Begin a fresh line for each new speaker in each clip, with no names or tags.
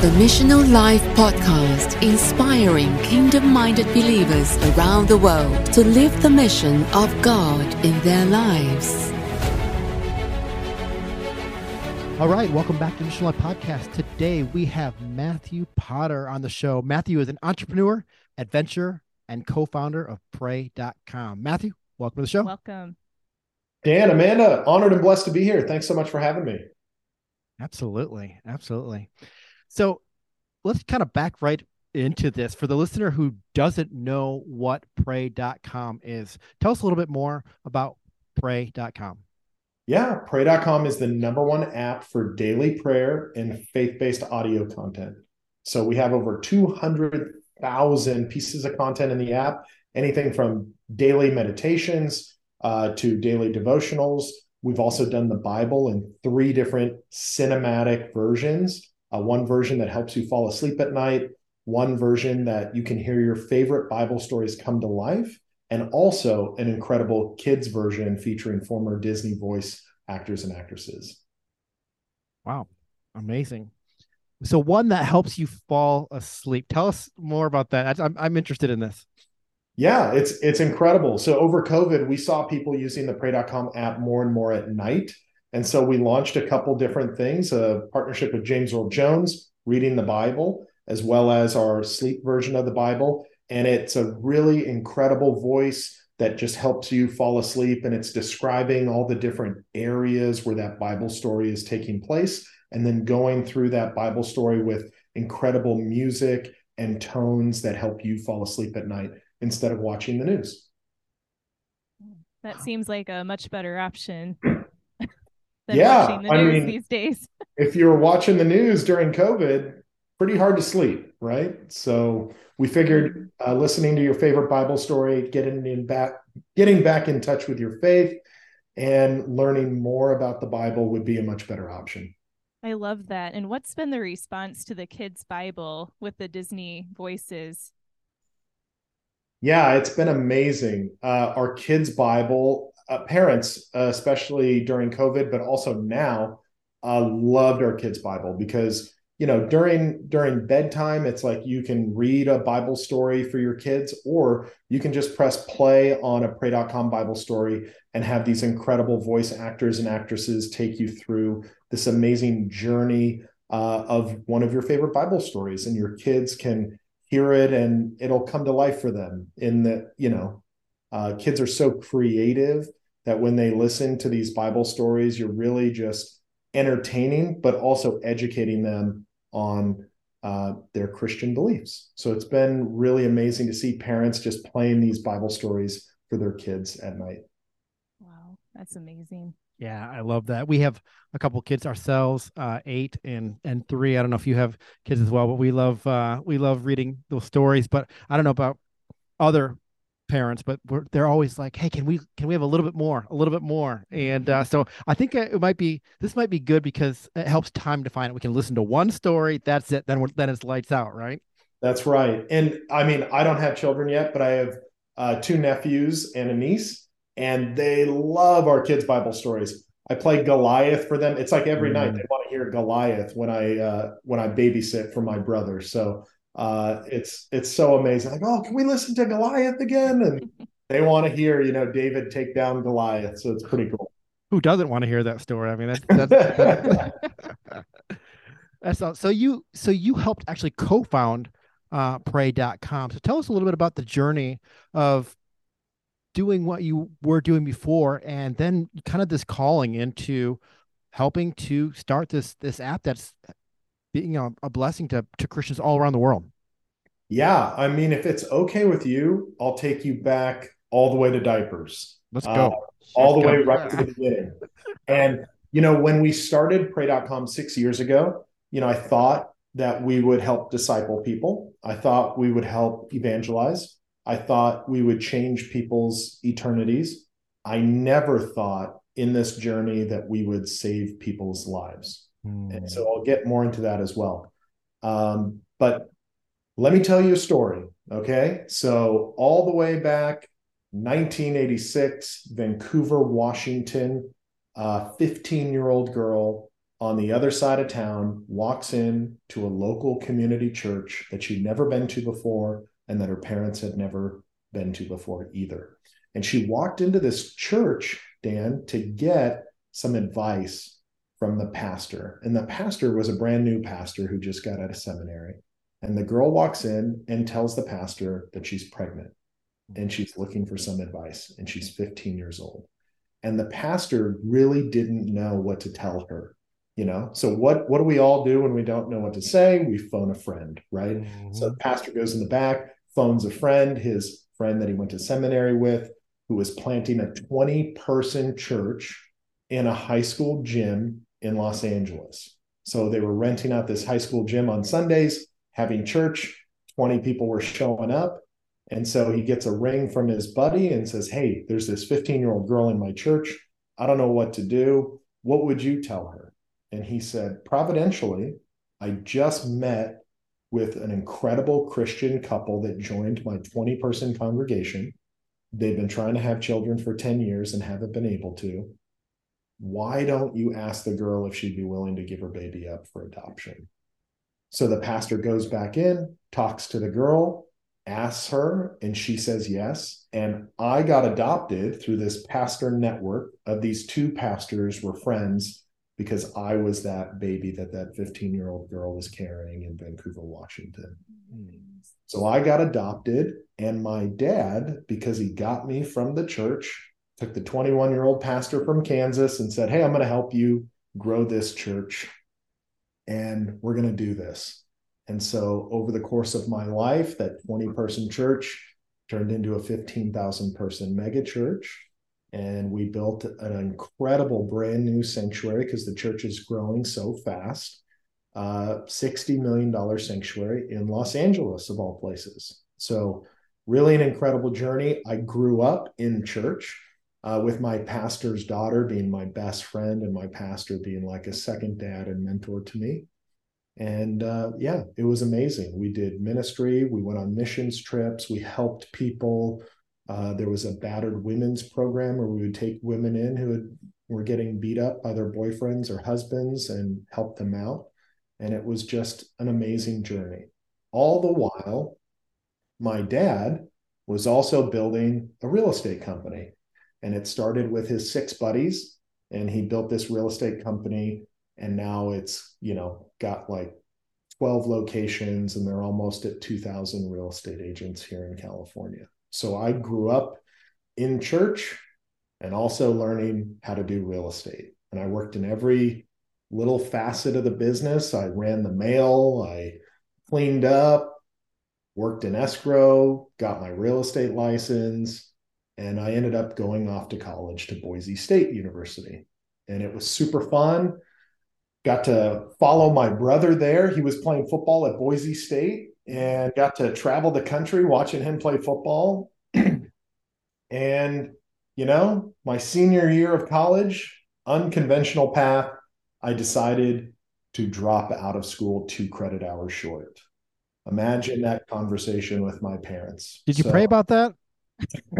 the Missional Life podcast, inspiring kingdom minded believers around the world to live the mission of God in their lives.
All right, welcome back to Mission Life Podcast. Today we have Matthew Potter on the show. Matthew is an entrepreneur, adventurer, and co founder of Pray.com. Matthew, welcome to the show.
Welcome.
Dan, Amanda, honored and blessed to be here. Thanks so much for having me.
Absolutely. Absolutely. So let's kind of back right into this for the listener who doesn't know what pray.com is. Tell us a little bit more about pray.com.
Yeah, pray.com is the number one app for daily prayer and faith based audio content. So we have over 200,000 pieces of content in the app, anything from daily meditations uh, to daily devotionals. We've also done the Bible in three different cinematic versions uh, one version that helps you fall asleep at night, one version that you can hear your favorite Bible stories come to life, and also an incredible kids version featuring former Disney voice actors and actresses.
Wow, amazing. So, one that helps you fall asleep. Tell us more about that. I'm, I'm interested in this.
Yeah, it's it's incredible. So over COVID, we saw people using the pray.com app more and more at night. And so we launched a couple different things, a partnership with James Earl Jones, reading the Bible, as well as our sleep version of the Bible. And it's a really incredible voice that just helps you fall asleep. And it's describing all the different areas where that Bible story is taking place. And then going through that Bible story with incredible music and tones that help you fall asleep at night instead of watching the news.
That seems like a much better option
than yeah,
watching the news I mean, these days.
if you're watching the news during COVID, pretty hard to sleep, right? So we figured uh, listening to your favorite Bible story, getting in back, getting back in touch with your faith, and learning more about the Bible would be a much better option.
I love that. And what's been the response to the kids' Bible with the Disney voices?
Yeah, it's been amazing. Uh, our kids' Bible uh, parents, uh, especially during COVID, but also now, uh, loved our kids' Bible because you know during during bedtime, it's like you can read a Bible story for your kids, or you can just press play on a Pray.com Bible story and have these incredible voice actors and actresses take you through this amazing journey uh, of one of your favorite Bible stories, and your kids can hear it and it'll come to life for them in the you know uh, kids are so creative that when they listen to these Bible stories, you're really just entertaining, but also educating them on uh, their Christian beliefs. So it's been really amazing to see parents just playing these Bible stories for their kids at night.
Wow, that's amazing.
Yeah, I love that. We have a couple kids ourselves, uh, eight and and three. I don't know if you have kids as well, but we love uh, we love reading those stories. But I don't know about other parents, but they're always like, "Hey, can we can we have a little bit more, a little bit more?" And uh, so I think it might be this might be good because it helps time define it. We can listen to one story, that's it. Then then it's lights out, right?
That's right. And I mean, I don't have children yet, but I have uh, two nephews and a niece, and they love our kids' Bible stories. I play Goliath for them. It's like every mm. night they want to hear Goliath when I uh, when I babysit for my brother. So uh, it's it's so amazing. Like, oh, can we listen to Goliath again? And they want to hear, you know, David take down Goliath. So it's pretty cool.
Who doesn't want to hear that story? I mean, that's that's, that's, all. So you so you helped actually co-found uh, Pray.com. So tell us a little bit about the journey of doing what you were doing before, and then kind of this calling into helping to start this this app that's being a, a blessing to, to Christians all around the world.
Yeah. I mean, if it's okay with you, I'll take you back all the way to diapers.
Let's go. Uh,
all the go. way right to the beginning. And, you know, when we started pray.com six years ago, you know, I thought that we would help disciple people. I thought we would help evangelize. I thought we would change people's eternities. I never thought in this journey that we would save people's lives. Mm. And so I'll get more into that as well. Um, but let me tell you a story. Okay. So, all the way back 1986, Vancouver, Washington, a 15 year old girl on the other side of town walks in to a local community church that she'd never been to before and that her parents had never been to before either. And she walked into this church, Dan, to get some advice from the pastor. And the pastor was a brand new pastor who just got out of seminary. And the girl walks in and tells the pastor that she's pregnant and she's looking for some advice and she's 15 years old. And the pastor really didn't know what to tell her you know so what what do we all do when we don't know what to say we phone a friend right mm-hmm. so the pastor goes in the back phones a friend his friend that he went to seminary with who was planting a 20 person church in a high school gym in los angeles. So they were renting out this high school gym on sundays having church 20 people were showing up. And so he gets a ring from his buddy and says hey there's this 15 year old girl in my church. I don't know what to do. What would you tell her? And he said, Providentially, I just met with an incredible Christian couple that joined my 20 person congregation. They've been trying to have children for 10 years and haven't been able to. Why don't you ask the girl if she'd be willing to give her baby up for adoption? So the pastor goes back in, talks to the girl, asks her, and she says yes. And I got adopted through this pastor network of these two pastors were friends because I was that baby that that 15 year old girl was carrying in Vancouver, Washington. Mm. So I got adopted, and my dad, because he got me from the church, took the 21 year old pastor from Kansas and said, Hey, I'm going to help you grow this church, and we're going to do this. And so over the course of my life, that 20 person church turned into a 15,000 person mega church and we built an incredible brand new sanctuary because the church is growing so fast. Uh, $60 million sanctuary in Los Angeles, of all places. So, really an incredible journey. I grew up in church uh, with my pastor's daughter being my best friend, and my pastor being like a second dad and mentor to me. And uh, yeah, it was amazing. We did ministry, we went on missions trips, we helped people uh, there was a battered women's program where we would take women in who had, were getting beat up by their boyfriends or husbands and help them out. And it was just an amazing journey. All the while, my dad was also building a real estate company. And it started with his six buddies, and he built this real estate company. And now it's, you know, got like 12 locations, and they're almost at 2,000 real estate agents here in California. So I grew up in church and also learning how to do real estate. And I worked in every little facet of the business. I ran the mail, I cleaned up, worked in escrow, got my real estate license, and I ended up going off to college to Boise State University. And it was super fun. Got to follow my brother there. He was playing football at Boise State and got to travel the country watching him play football. and, you know, my senior year of college, unconventional path, I decided to drop out of school two credit hours short. Imagine that conversation with my parents.
Did you so, pray about that?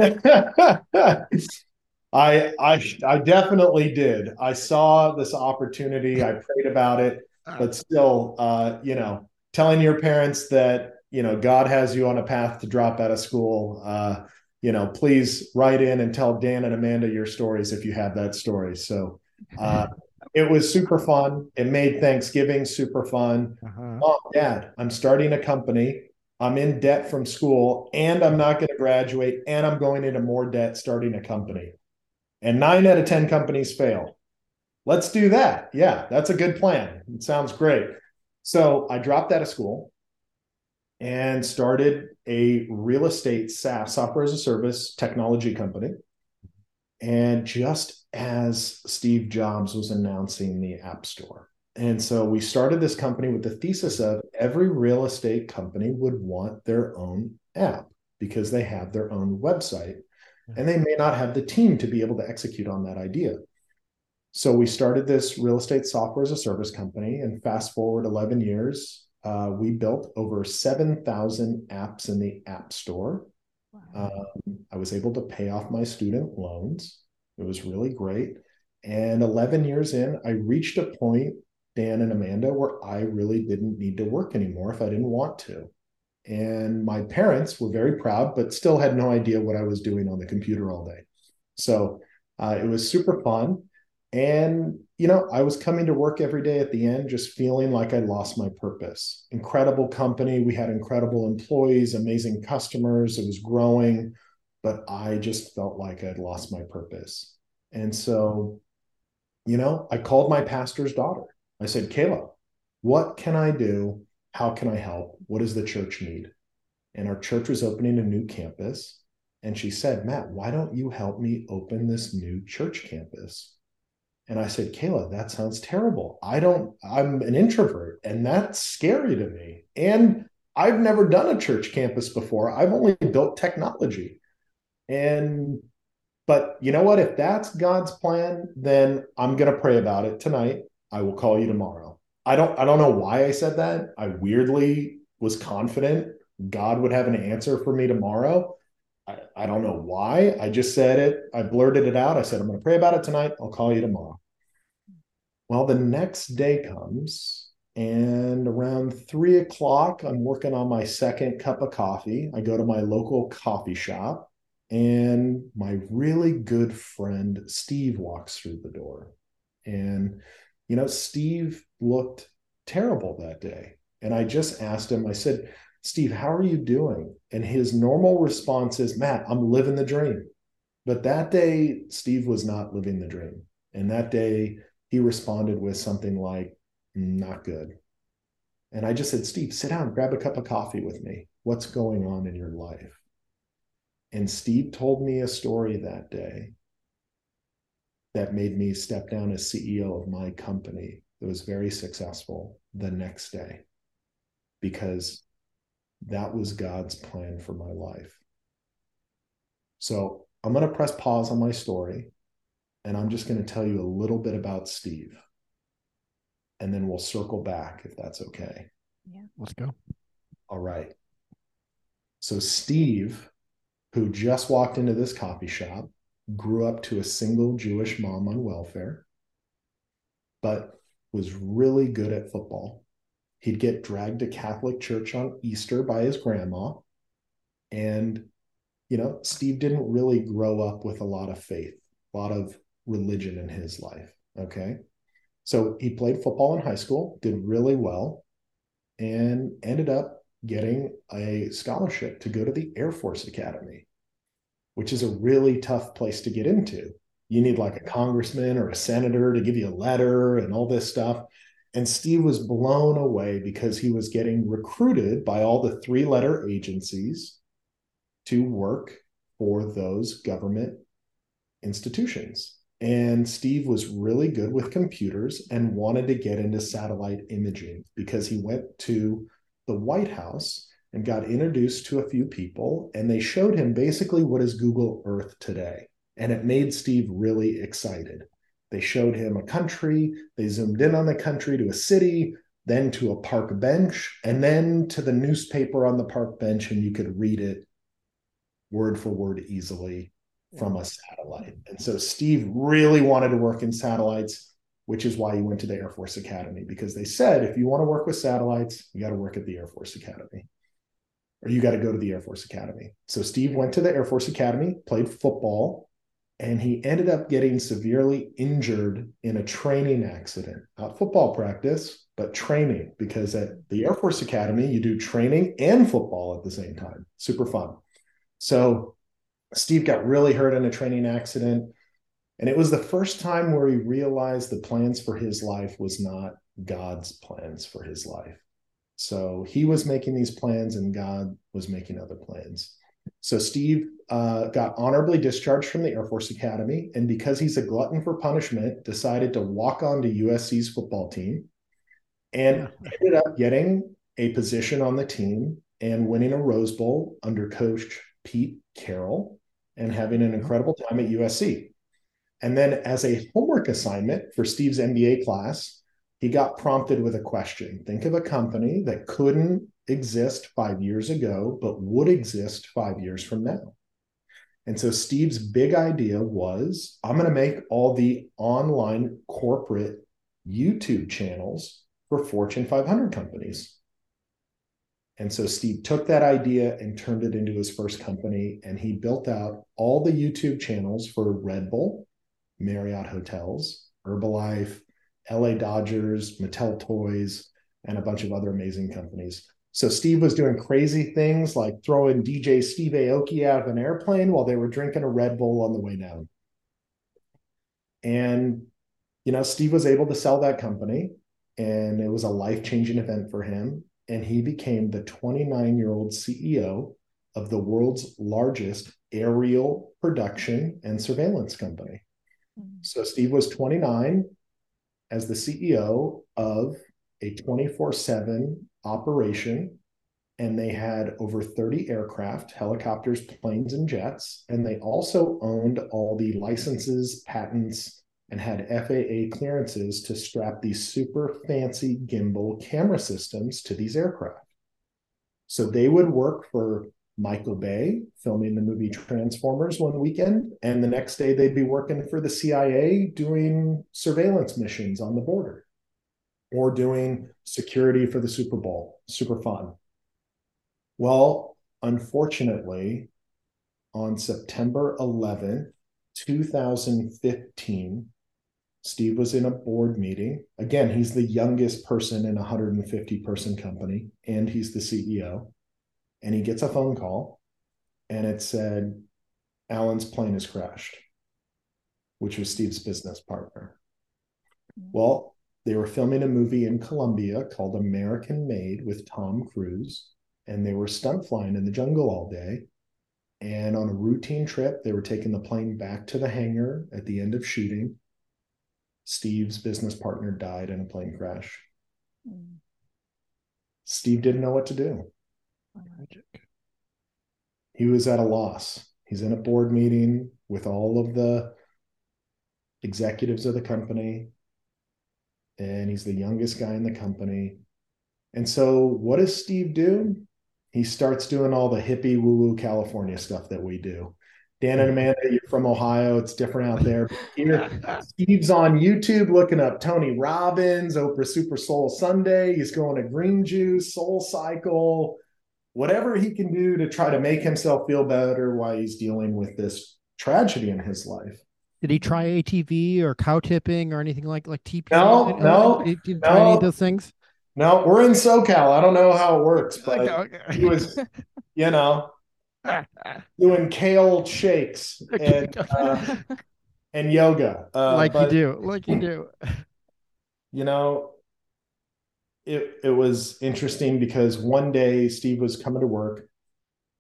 I I I definitely did. I saw this opportunity. I prayed about it, but still, uh, you know, telling your parents that you know God has you on a path to drop out of school. Uh, you know, please write in and tell Dan and Amanda your stories if you have that story. So uh, it was super fun. It made Thanksgiving super fun. Uh-huh. Mom, Dad, I'm starting a company. I'm in debt from school, and I'm not going to graduate, and I'm going into more debt starting a company. And nine out of ten companies fail. Let's do that. Yeah, that's a good plan. It sounds great. So I dropped out of school and started a real estate SaaS software as a service technology company. And just as Steve Jobs was announcing the App Store. And so we started this company with the thesis of every real estate company would want their own app because they have their own website and they may not have the team to be able to execute on that idea. So we started this real estate software as a service company, and fast forward 11 years, uh, we built over 7,000 apps in the App Store. Wow. Um, I was able to pay off my student loans. It was really great. And 11 years in, I reached a point Dan and Amanda where I really didn't need to work anymore if I didn't want to. And my parents were very proud, but still had no idea what I was doing on the computer all day. So uh, it was super fun. And, you know, I was coming to work every day at the end, just feeling like I lost my purpose. Incredible company. We had incredible employees, amazing customers. It was growing, but I just felt like I'd lost my purpose. And so, you know, I called my pastor's daughter. I said, Kayla, what can I do? How can I help? What does the church need? And our church was opening a new campus. And she said, Matt, why don't you help me open this new church campus? And I said, Kayla, that sounds terrible. I don't, I'm an introvert and that's scary to me. And I've never done a church campus before. I've only built technology. And, but you know what? If that's God's plan, then I'm going to pray about it tonight. I will call you tomorrow. I don't, I don't know why I said that. I weirdly was confident God would have an answer for me tomorrow. I, I don't know why. I just said it. I blurted it out. I said, I'm going to pray about it tonight. I'll call you tomorrow. Well, the next day comes, and around three o'clock, I'm working on my second cup of coffee. I go to my local coffee shop, and my really good friend Steve walks through the door. And, you know, Steve looked terrible that day. And I just asked him, I said, Steve, how are you doing? And his normal response is, Matt, I'm living the dream. But that day, Steve was not living the dream. And that day, he responded with something like, mm, not good. And I just said, Steve, sit down, grab a cup of coffee with me. What's going on in your life? And Steve told me a story that day that made me step down as CEO of my company that was very successful the next day because that was God's plan for my life. So I'm going to press pause on my story and I'm just going to tell you a little bit about Steve. And then we'll circle back if that's okay.
Yeah.
Let's go.
All right. So, Steve, who just walked into this coffee shop, grew up to a single Jewish mom on welfare, but was really good at football He'd get dragged to Catholic church on Easter by his grandma. And, you know, Steve didn't really grow up with a lot of faith, a lot of religion in his life. Okay. So he played football in high school, did really well, and ended up getting a scholarship to go to the Air Force Academy, which is a really tough place to get into. You need like a congressman or a senator to give you a letter and all this stuff. And Steve was blown away because he was getting recruited by all the three letter agencies to work for those government institutions. And Steve was really good with computers and wanted to get into satellite imaging because he went to the White House and got introduced to a few people, and they showed him basically what is Google Earth today. And it made Steve really excited. They showed him a country, they zoomed in on the country to a city, then to a park bench, and then to the newspaper on the park bench, and you could read it word for word easily from a satellite. And so Steve really wanted to work in satellites, which is why he went to the Air Force Academy, because they said if you want to work with satellites, you got to work at the Air Force Academy. Or you got to go to the Air Force Academy. So Steve went to the Air Force Academy, played football, and he ended up getting severely injured in a training accident, not football practice, but training, because at the Air Force Academy, you do training and football at the same time. Super fun. So Steve got really hurt in a training accident. And it was the first time where he realized the plans for his life was not God's plans for his life. So he was making these plans and God was making other plans. So Steve uh, got honorably discharged from the Air Force Academy, and because he's a glutton for punishment, decided to walk on to USC's football team, and ended up getting a position on the team and winning a Rose Bowl under Coach Pete Carroll, and having an incredible time at USC. And then, as a homework assignment for Steve's MBA class, he got prompted with a question. Think of a company that couldn't exist five years ago, but would exist five years from now. And so Steve's big idea was I'm going to make all the online corporate YouTube channels for Fortune 500 companies. And so Steve took that idea and turned it into his first company. And he built out all the YouTube channels for Red Bull, Marriott Hotels, Herbalife, LA Dodgers, Mattel Toys, and a bunch of other amazing companies. So Steve was doing crazy things like throwing DJ Steve Aoki out of an airplane while they were drinking a Red Bull on the way down. And, you know, Steve was able to sell that company and it was a life changing event for him. And he became the 29 year old CEO of the world's largest aerial production and surveillance company. Mm-hmm. So Steve was 29 as the CEO of a 24 7 operation. And they had over 30 aircraft, helicopters, planes, and jets. And they also owned all the licenses, patents, and had FAA clearances to strap these super fancy gimbal camera systems to these aircraft. So they would work for Michael Bay filming the movie Transformers one weekend, and the next day they'd be working for the CIA doing surveillance missions on the border or doing security for the Super Bowl. Super fun. Well, unfortunately, on September 11th, 2015, Steve was in a board meeting. Again, he's the youngest person in a 150 person company, and he's the CEO and he gets a phone call and it said Alan's plane has crashed, which was Steve's business partner. Mm-hmm. Well, they were filming a movie in Colombia called American Made with Tom Cruise, and they were stunt flying in the jungle all day. And on a routine trip, they were taking the plane back to the hangar at the end of shooting. Steve's business partner died in a plane crash. Mm. Steve didn't know what to do. Magic. He was at a loss. He's in a board meeting with all of the executives of the company, and he's the youngest guy in the company. And so, what does Steve do? He starts doing all the hippie woo woo California stuff that we do. Dan and Amanda, you're from Ohio. It's different out there. Here, Steve's on YouTube looking up Tony Robbins, Oprah Super Soul Sunday. He's going to Green Juice, SoulCycle, whatever he can do to try to make himself feel better while he's dealing with this tragedy in his life.
Did he try ATV or cow tipping or anything like like TP?
No, no,
did, did no. any of those things?
No, we're in SoCal. I don't know how it works, but okay. he was, you know, doing kale shakes and uh, and yoga,
uh, like but, you do, like you do.
You know, it it was interesting because one day Steve was coming to work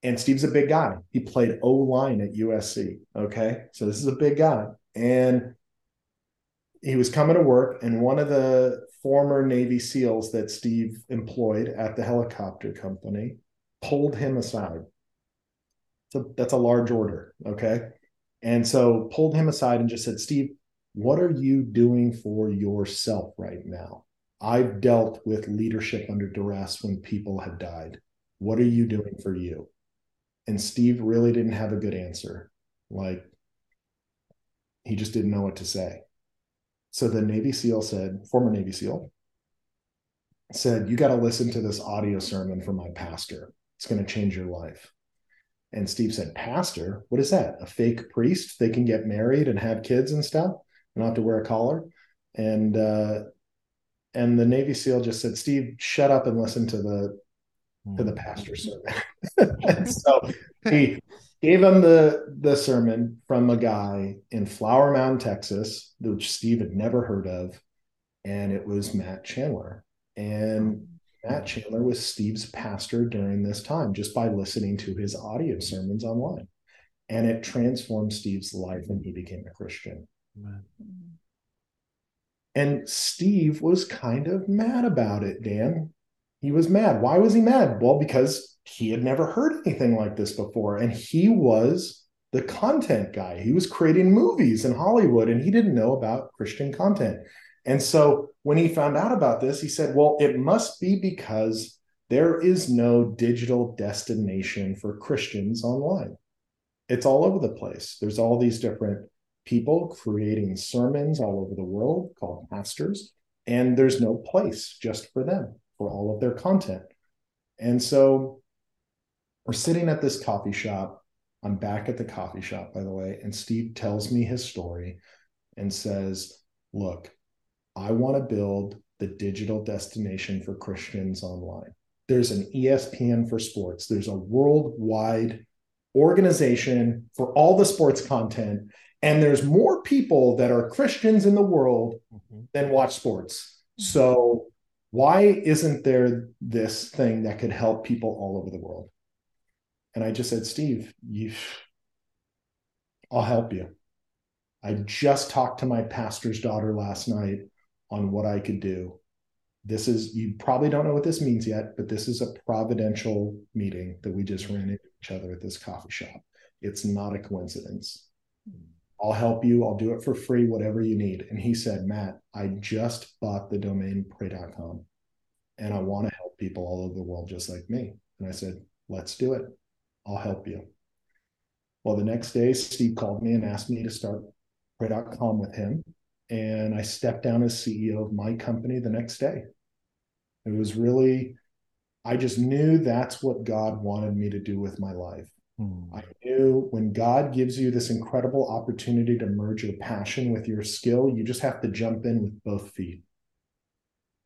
and Steve's a big guy. He played O line at USC. Okay. So this is a big guy. And he was coming to work, and one of the former Navy SEALs that Steve employed at the helicopter company pulled him aside. So that's a large order. Okay. And so pulled him aside and just said, Steve, what are you doing for yourself right now? I've dealt with leadership under duress when people have died. What are you doing for you? And Steve really didn't have a good answer. Like, he just didn't know what to say. So the Navy SEAL said, former Navy SEAL, said, You got to listen to this audio sermon from my pastor. It's going to change your life. And Steve said, Pastor, what is that? A fake priest? They can get married and have kids and stuff and not have to wear a collar. And uh, and the Navy SEAL just said, "Steve, shut up and listen to the to the hmm. pastor sermon." so he gave him the the sermon from a guy in Flower Mound, Texas, which Steve had never heard of, and it was Matt Chandler. And Matt hmm. Chandler was Steve's pastor during this time just by listening to his audio sermons online. And it transformed Steve's life and he became a Christian. Amen. And Steve was kind of mad about it, Dan. He was mad. Why was he mad? Well, because he had never heard anything like this before. And he was the content guy. He was creating movies in Hollywood and he didn't know about Christian content. And so when he found out about this, he said, Well, it must be because there is no digital destination for Christians online. It's all over the place. There's all these different people creating sermons all over the world called pastors. and there's no place just for them for all of their content. And so we're sitting at this coffee shop. I'm back at the coffee shop, by the way, and Steve tells me his story and says, Look, I want to build the digital destination for Christians online. There's an ESPN for sports, there's a worldwide organization for all the sports content. And there's more people that are Christians in the world mm-hmm. than watch sports. Mm-hmm. So, why isn't there this thing that could help people all over the world? And I just said, Steve, you, I'll help you. I just talked to my pastor's daughter last night on what I could do. This is, you probably don't know what this means yet, but this is a providential meeting that we just ran into each other at this coffee shop. It's not a coincidence. I'll help you. I'll do it for free, whatever you need. And he said, Matt, I just bought the domain pray.com and I want to help people all over the world just like me. And I said, let's do it. I'll help you. Well, the next day, Steve called me and asked me to start pray.com with him. And I stepped down as CEO of my company the next day. It was really, I just knew that's what God wanted me to do with my life. Hmm. I knew when God gives you this incredible opportunity to merge your passion with your skill, you just have to jump in with both feet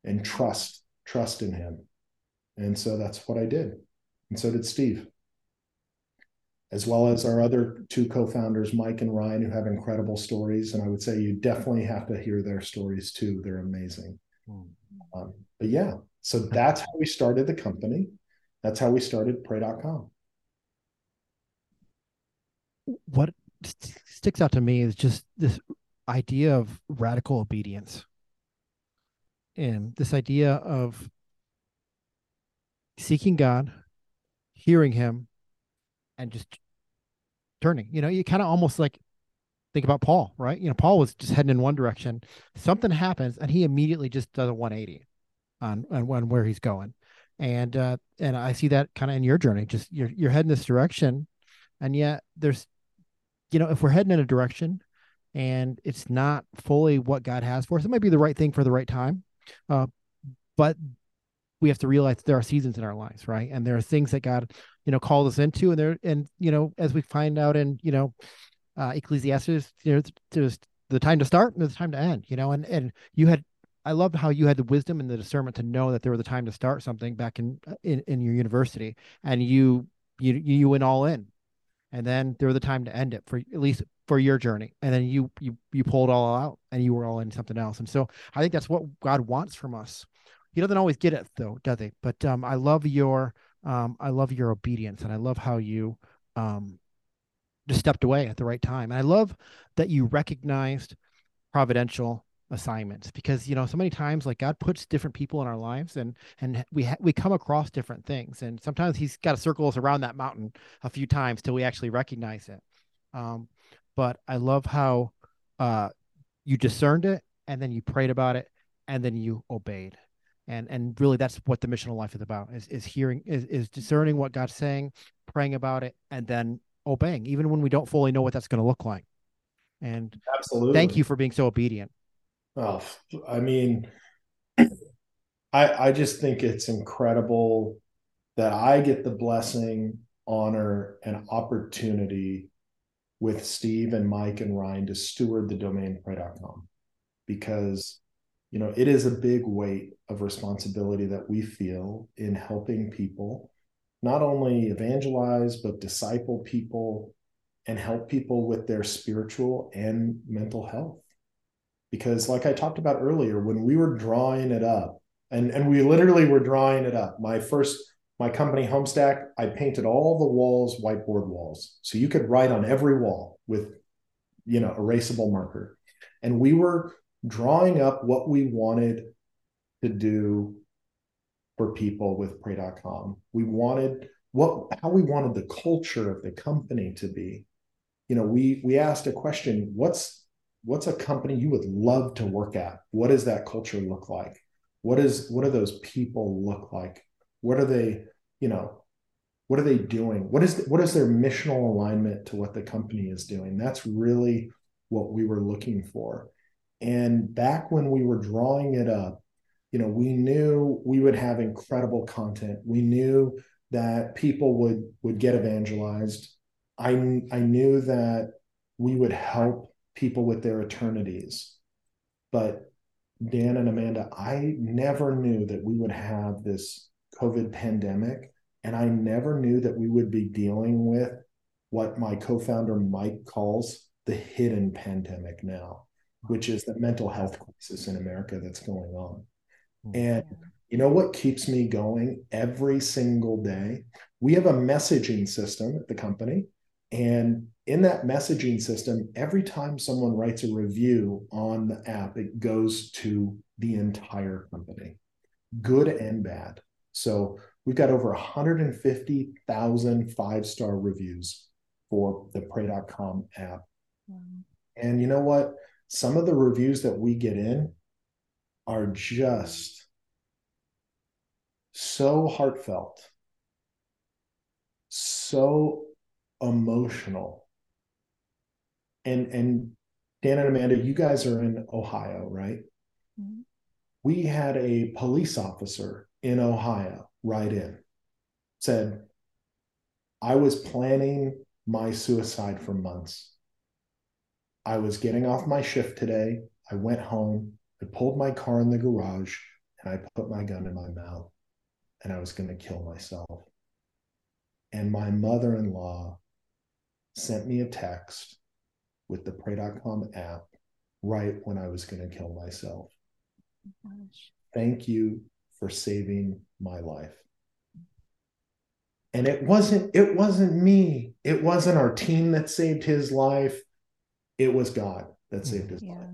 and trust, trust in Him. And so that's what I did. And so did Steve, as well as our other two co founders, Mike and Ryan, who have incredible stories. And I would say you definitely have to hear their stories too. They're amazing. Hmm. Um, but yeah, so that's how we started the company. That's how we started pray.com
what sticks out to me is just this idea of radical obedience and this idea of seeking God, hearing Him, and just turning. You know, you kind of almost like think about Paul, right? You know, Paul was just heading in one direction. Something happens, and he immediately just does a 180 on on, on where he's going. And uh, and I see that kind of in your journey. Just you're you're heading this direction, and yet there's you know, if we're heading in a direction and it's not fully what God has for us, it might be the right thing for the right time. Uh, but we have to realize there are seasons in our lives, right? And there are things that God, you know, called us into, and there, and you know, as we find out in, you know, uh, Ecclesiastes, you know, there's the time to start and there's the time to end, you know, and and you had, I loved how you had the wisdom and the discernment to know that there was a time to start something back in in, in your university, and you you you went all in, and then there was the time to end it for at least for your journey. And then you you you pulled all out and you were all in something else. And so i think that's what god wants from us. He doesn't always get it though does he? But um i love your um i love your obedience and i love how you um just stepped away at the right time. And i love that you recognized providential assignments because you know so many times like god puts different people in our lives and and we ha- we come across different things and sometimes he's got to circle us around that mountain a few times till we actually recognize it. Um but i love how uh you discerned it and then you prayed about it and then you obeyed. And and really that's what the missional life is about is is hearing is, is discerning what god's saying praying about it and then obeying even when we don't fully know what that's going to look like. And
absolutely.
thank you for being so obedient
Oh, I mean, I I just think it's incredible that I get the blessing, honor, and opportunity with Steve and Mike and Ryan to steward the domain pray.com because you know it is a big weight of responsibility that we feel in helping people not only evangelize but disciple people and help people with their spiritual and mental health because like i talked about earlier when we were drawing it up and and we literally were drawing it up. My first my company homestack i painted all the walls whiteboard walls. So you could write on every wall with you know erasable marker. And we were drawing up what we wanted to do for people with pray.com we wanted what how we wanted the culture of the company to be. You know we we asked a question what's what's a company you would love to work at? What does that culture look like? What is what do those people look like? What are they, you know, what are they doing? What is what is their missional alignment to what the company is doing? That's really what we were looking for. And back when we were drawing it up, you know, we knew we would have incredible content. We knew that people would would get evangelized. I I knew that we would help people with their eternities. But Dan and Amanda, I never knew that we would have this COVID pandemic. And I never knew that we would be dealing with what my co founder Mike calls the hidden pandemic now, which is the mental health crisis in America that's going on. Hmm. And you know what keeps me going every single day? We have a messaging system at the company. And in that messaging system, every time someone writes a review on the app, it goes to the entire company, good and bad. So we've got over 150,000 five star reviews for the pray.com app. And you know what? Some of the reviews that we get in are just so heartfelt, so emotional. And and Dan and Amanda, you guys are in Ohio, right? Mm-hmm. We had a police officer in Ohio write in, said, I was planning my suicide for months. I was getting off my shift today. I went home. I pulled my car in the garage and I put my gun in my mouth and I was going to kill myself. And my mother in law sent me a text with the pray.com app right when I was going to kill myself. Oh Thank you for saving my life. And it wasn't it wasn't me. It wasn't our team that saved his life. It was God that saved his yeah. life.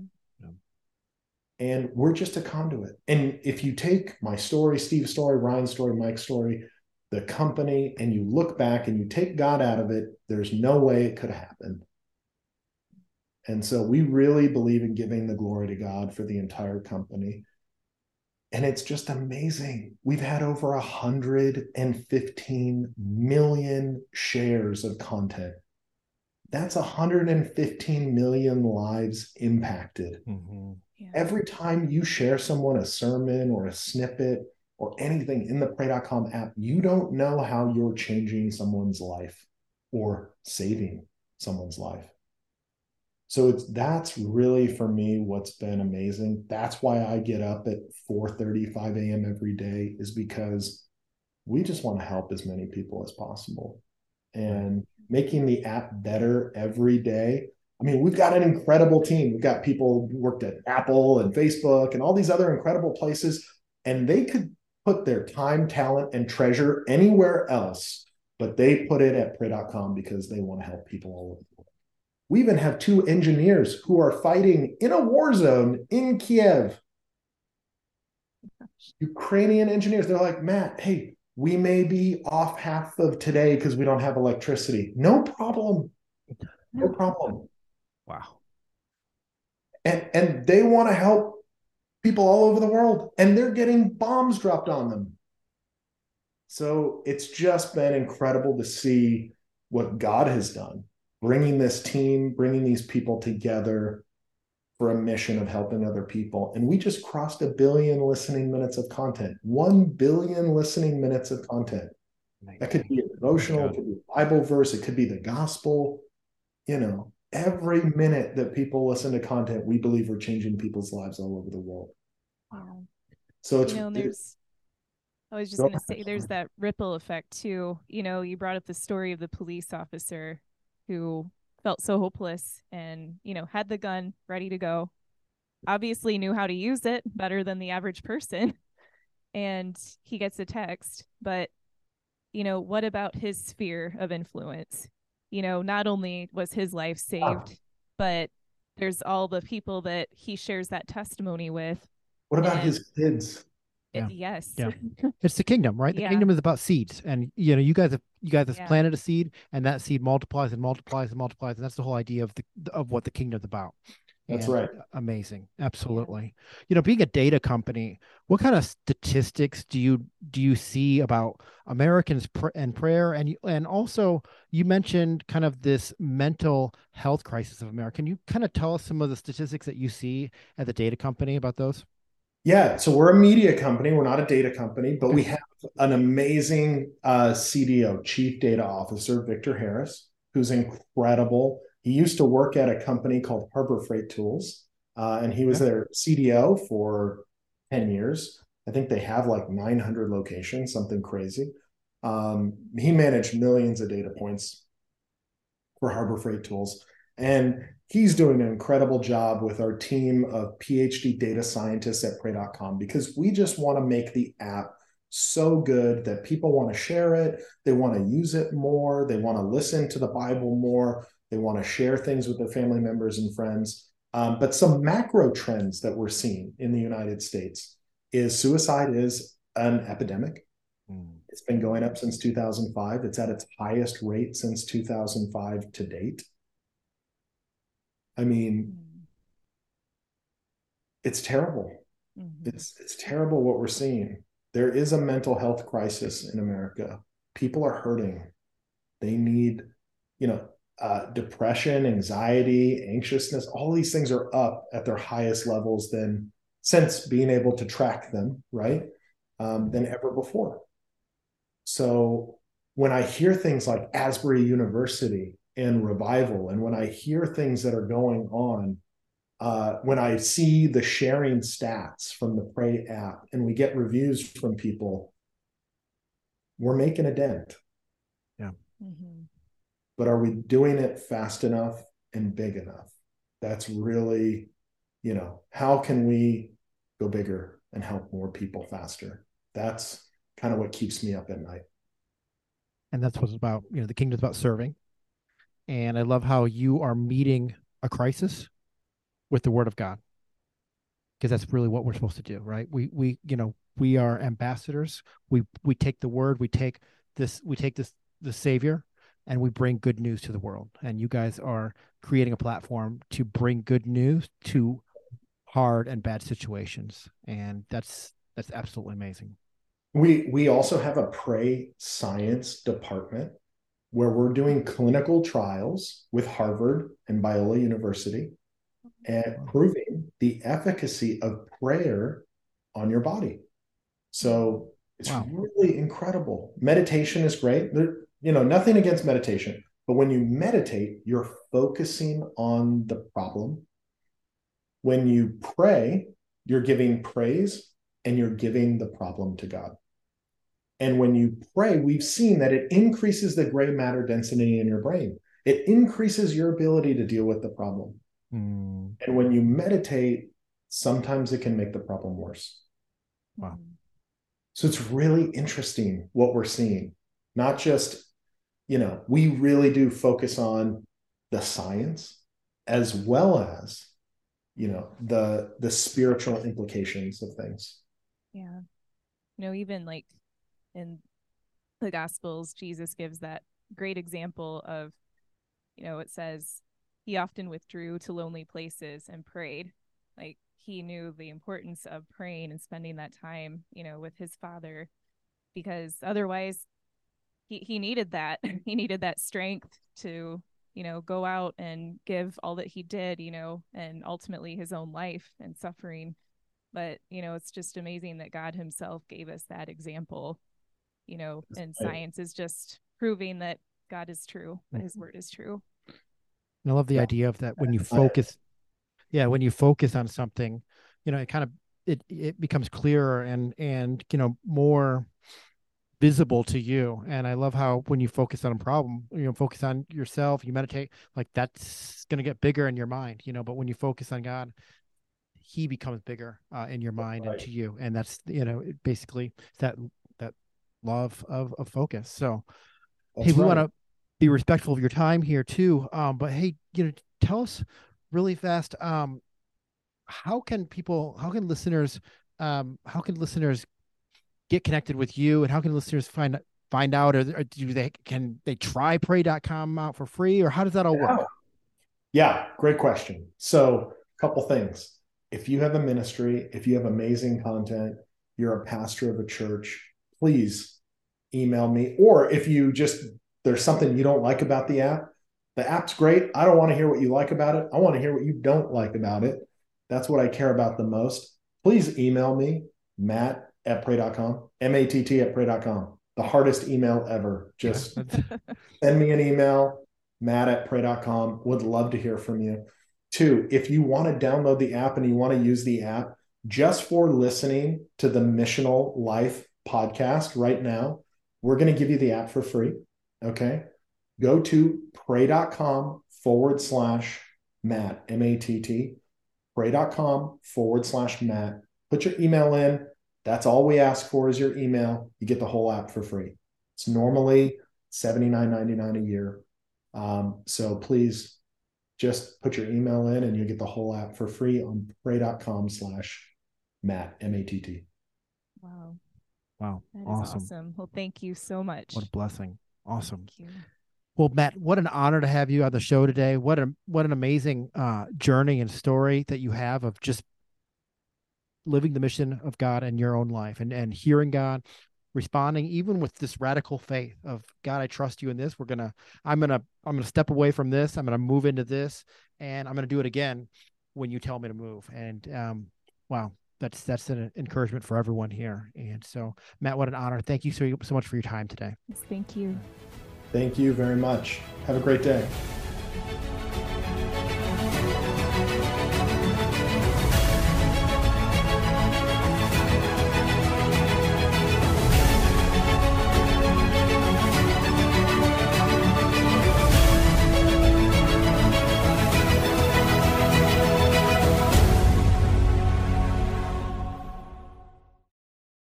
And we're just a conduit. And if you take my story, Steve's story, Ryan's story, Mike's story, the company, and you look back and you take God out of it, there's no way it could have happened. And so we really believe in giving the glory to God for the entire company. And it's just amazing. We've had over 115 million shares of content that's 115 million lives impacted. Mm-hmm. Yeah. Every time you share someone a sermon or a snippet or anything in the pray.com app, you don't know how you're changing someone's life or saving someone's life. So it's that's really for me what's been amazing. That's why I get up at 4:30, 5 a.m. every day, is because we just want to help as many people as possible. And making the app better every day. I mean, we've got an incredible team. We've got people worked at Apple and Facebook and all these other incredible places, and they could put their time, talent, and treasure anywhere else, but they put it at pray.com because they want to help people all over the world. We even have two engineers who are fighting in a war zone in Kiev. Ukrainian engineers. They're like, Matt, hey, we may be off half of today because we don't have electricity. No problem. No problem.
Wow.
And and they want to help people all over the world and they're getting bombs dropped on them. So it's just been incredible to see what God has done, bringing this team, bringing these people together for a mission of helping other people. And we just crossed a billion listening minutes of content, 1 billion listening minutes of content. That could be a devotional, it could be a Bible verse, it could be the gospel. You know, every minute that people listen to content, we believe we're changing people's lives all over the world. Wow. So it's,
you know, there's, I was just going to say, there's that ripple effect too. You know, you brought up the story of the police officer who felt so hopeless and, you know, had the gun ready to go. Obviously knew how to use it better than the average person. And he gets a text, but you know, what about his sphere of influence? You know, not only was his life ah. saved, but there's all the people that he shares that testimony with.
What about and, his kids?
yeah. yes
yeah it's the kingdom right the yeah. kingdom is about seeds and you know you guys have you guys have yeah. planted a seed and that seed multiplies and multiplies and multiplies and that's the whole idea of the of what the kingdom's about
that's and right
amazing absolutely you know being a data company what kind of statistics do you do you see about Americans pr- and prayer, and you, and also you mentioned kind of this mental health crisis of America. Can you kind of tell us some of the statistics that you see at the data company about those?
Yeah, so we're a media company. We're not a data company, but we have an amazing uh, CDO, Chief Data Officer, Victor Harris, who's incredible. He used to work at a company called Harbor Freight Tools, uh, and he was their CDO for 10 years. I think they have like 900 locations, something crazy. Um, he managed millions of data points for Harbor Freight Tools. And he's doing an incredible job with our team of PhD data scientists at pray.com because we just want to make the app so good that people want to share it. They want to use it more. They want to listen to the Bible more. They want to share things with their family members and friends. Um, but some macro trends that we're seeing in the United States is suicide is an epidemic. Mm. It's been going up since 2005. It's at its highest rate since 2005 to date. I mean, mm. it's terrible. Mm-hmm. It's it's terrible what we're seeing. There is a mental health crisis in America. People are hurting. They need, you know, uh, depression, anxiety, anxiousness. All these things are up at their highest levels than since being able to track them, right? Um, than ever before. So when I hear things like Asbury University and revival, and when I hear things that are going on, uh, when I see the sharing stats from the Pray app and we get reviews from people, we're making a dent.
Yeah.
Mm-hmm.
But are we doing it fast enough and big enough? That's really, you know, how can we go bigger and help more people faster? That's kind of what keeps me up at night.
And that's what's about, you know, the kingdom's about serving. And I love how you are meeting a crisis with the word of God. Because that's really what we're supposed to do, right? We we you know, we are ambassadors. We we take the word, we take this we take this the savior and we bring good news to the world. And you guys are creating a platform to bring good news to hard and bad situations. And that's that's absolutely amazing.
We we also have a pray science department where we're doing clinical trials with Harvard and Biola University and proving the efficacy of prayer on your body. So it's wow. really incredible. Meditation is great. There, you know, nothing against meditation, but when you meditate, you're focusing on the problem. When you pray, you're giving praise and you're giving the problem to God. And when you pray, we've seen that it increases the gray matter density in your brain. It increases your ability to deal with the problem.
Mm.
And when you meditate, sometimes it can make the problem worse.
Wow.
So it's really interesting what we're seeing. Not just, you know, we really do focus on the science as well as, you know, the the spiritual implications of things.
Yeah. You know, even like in the gospels jesus gives that great example of you know it says he often withdrew to lonely places and prayed. Like he knew the importance of praying and spending that time you know with his father because otherwise he, he needed that. He needed that strength to you know go out and give all that he did you know and ultimately his own life and suffering. But you know it's just amazing that god himself gave us that example you know, and science is just proving that God is true, that his word is true.
And I love the yeah. idea of that when you focus, yeah, when you focus on something, you know, it kind of it it becomes clearer and and you know more visible to you. And I love how when you focus on a problem, you know, focus on yourself, you meditate, like that's gonna get bigger in your mind, you know. But when you focus on God, He becomes bigger uh, in your mind right. and to you, and that's you know basically that law of, of, of focus. So, That's hey, we right. want to be respectful of your time here too. Um, but hey, you know, tell us really fast. Um, how can people, how can listeners, um, how can listeners get connected with you, and how can listeners find find out, or, or do they can they try pray.com out for free, or how does that all
yeah.
work?
Yeah, great question. So, a couple things. If you have a ministry, if you have amazing content, you're a pastor of a church, please email me. Or if you just, there's something you don't like about the app, the app's great. I don't want to hear what you like about it. I want to hear what you don't like about it. That's what I care about the most. Please email me, matt at pray.com, M A T T at pray.com. The hardest email ever. Just send me an email, matt at pray.com. Would love to hear from you. Two, if you want to download the app and you want to use the app just for listening to the Missional Life podcast right now, we're going to give you the app for free. Okay. Go to pray.com forward slash Matt, M A T T, pray.com forward slash Matt. Put your email in. That's all we ask for is your email. You get the whole app for free. It's normally $79.99 a year. Um, so please just put your email in and you get the whole app for free on pray.com slash Matt, M A T T.
Wow.
Wow.
That is
awesome.
awesome. Well, thank you so much.
What a blessing. Awesome.
Thank you.
Well, Matt, what an honor to have you on the show today. What a what an amazing uh, journey and story that you have of just living the mission of God in your own life and and hearing God, responding even with this radical faith of God, I trust you in this. We're gonna, I'm gonna, I'm gonna step away from this. I'm gonna move into this, and I'm gonna do it again when you tell me to move. And um, wow, that's that's an encouragement for everyone here. And so, Matt, what an honor. Thank you so so much for your time today.
Thank you.
Thank you very much. Have a great day.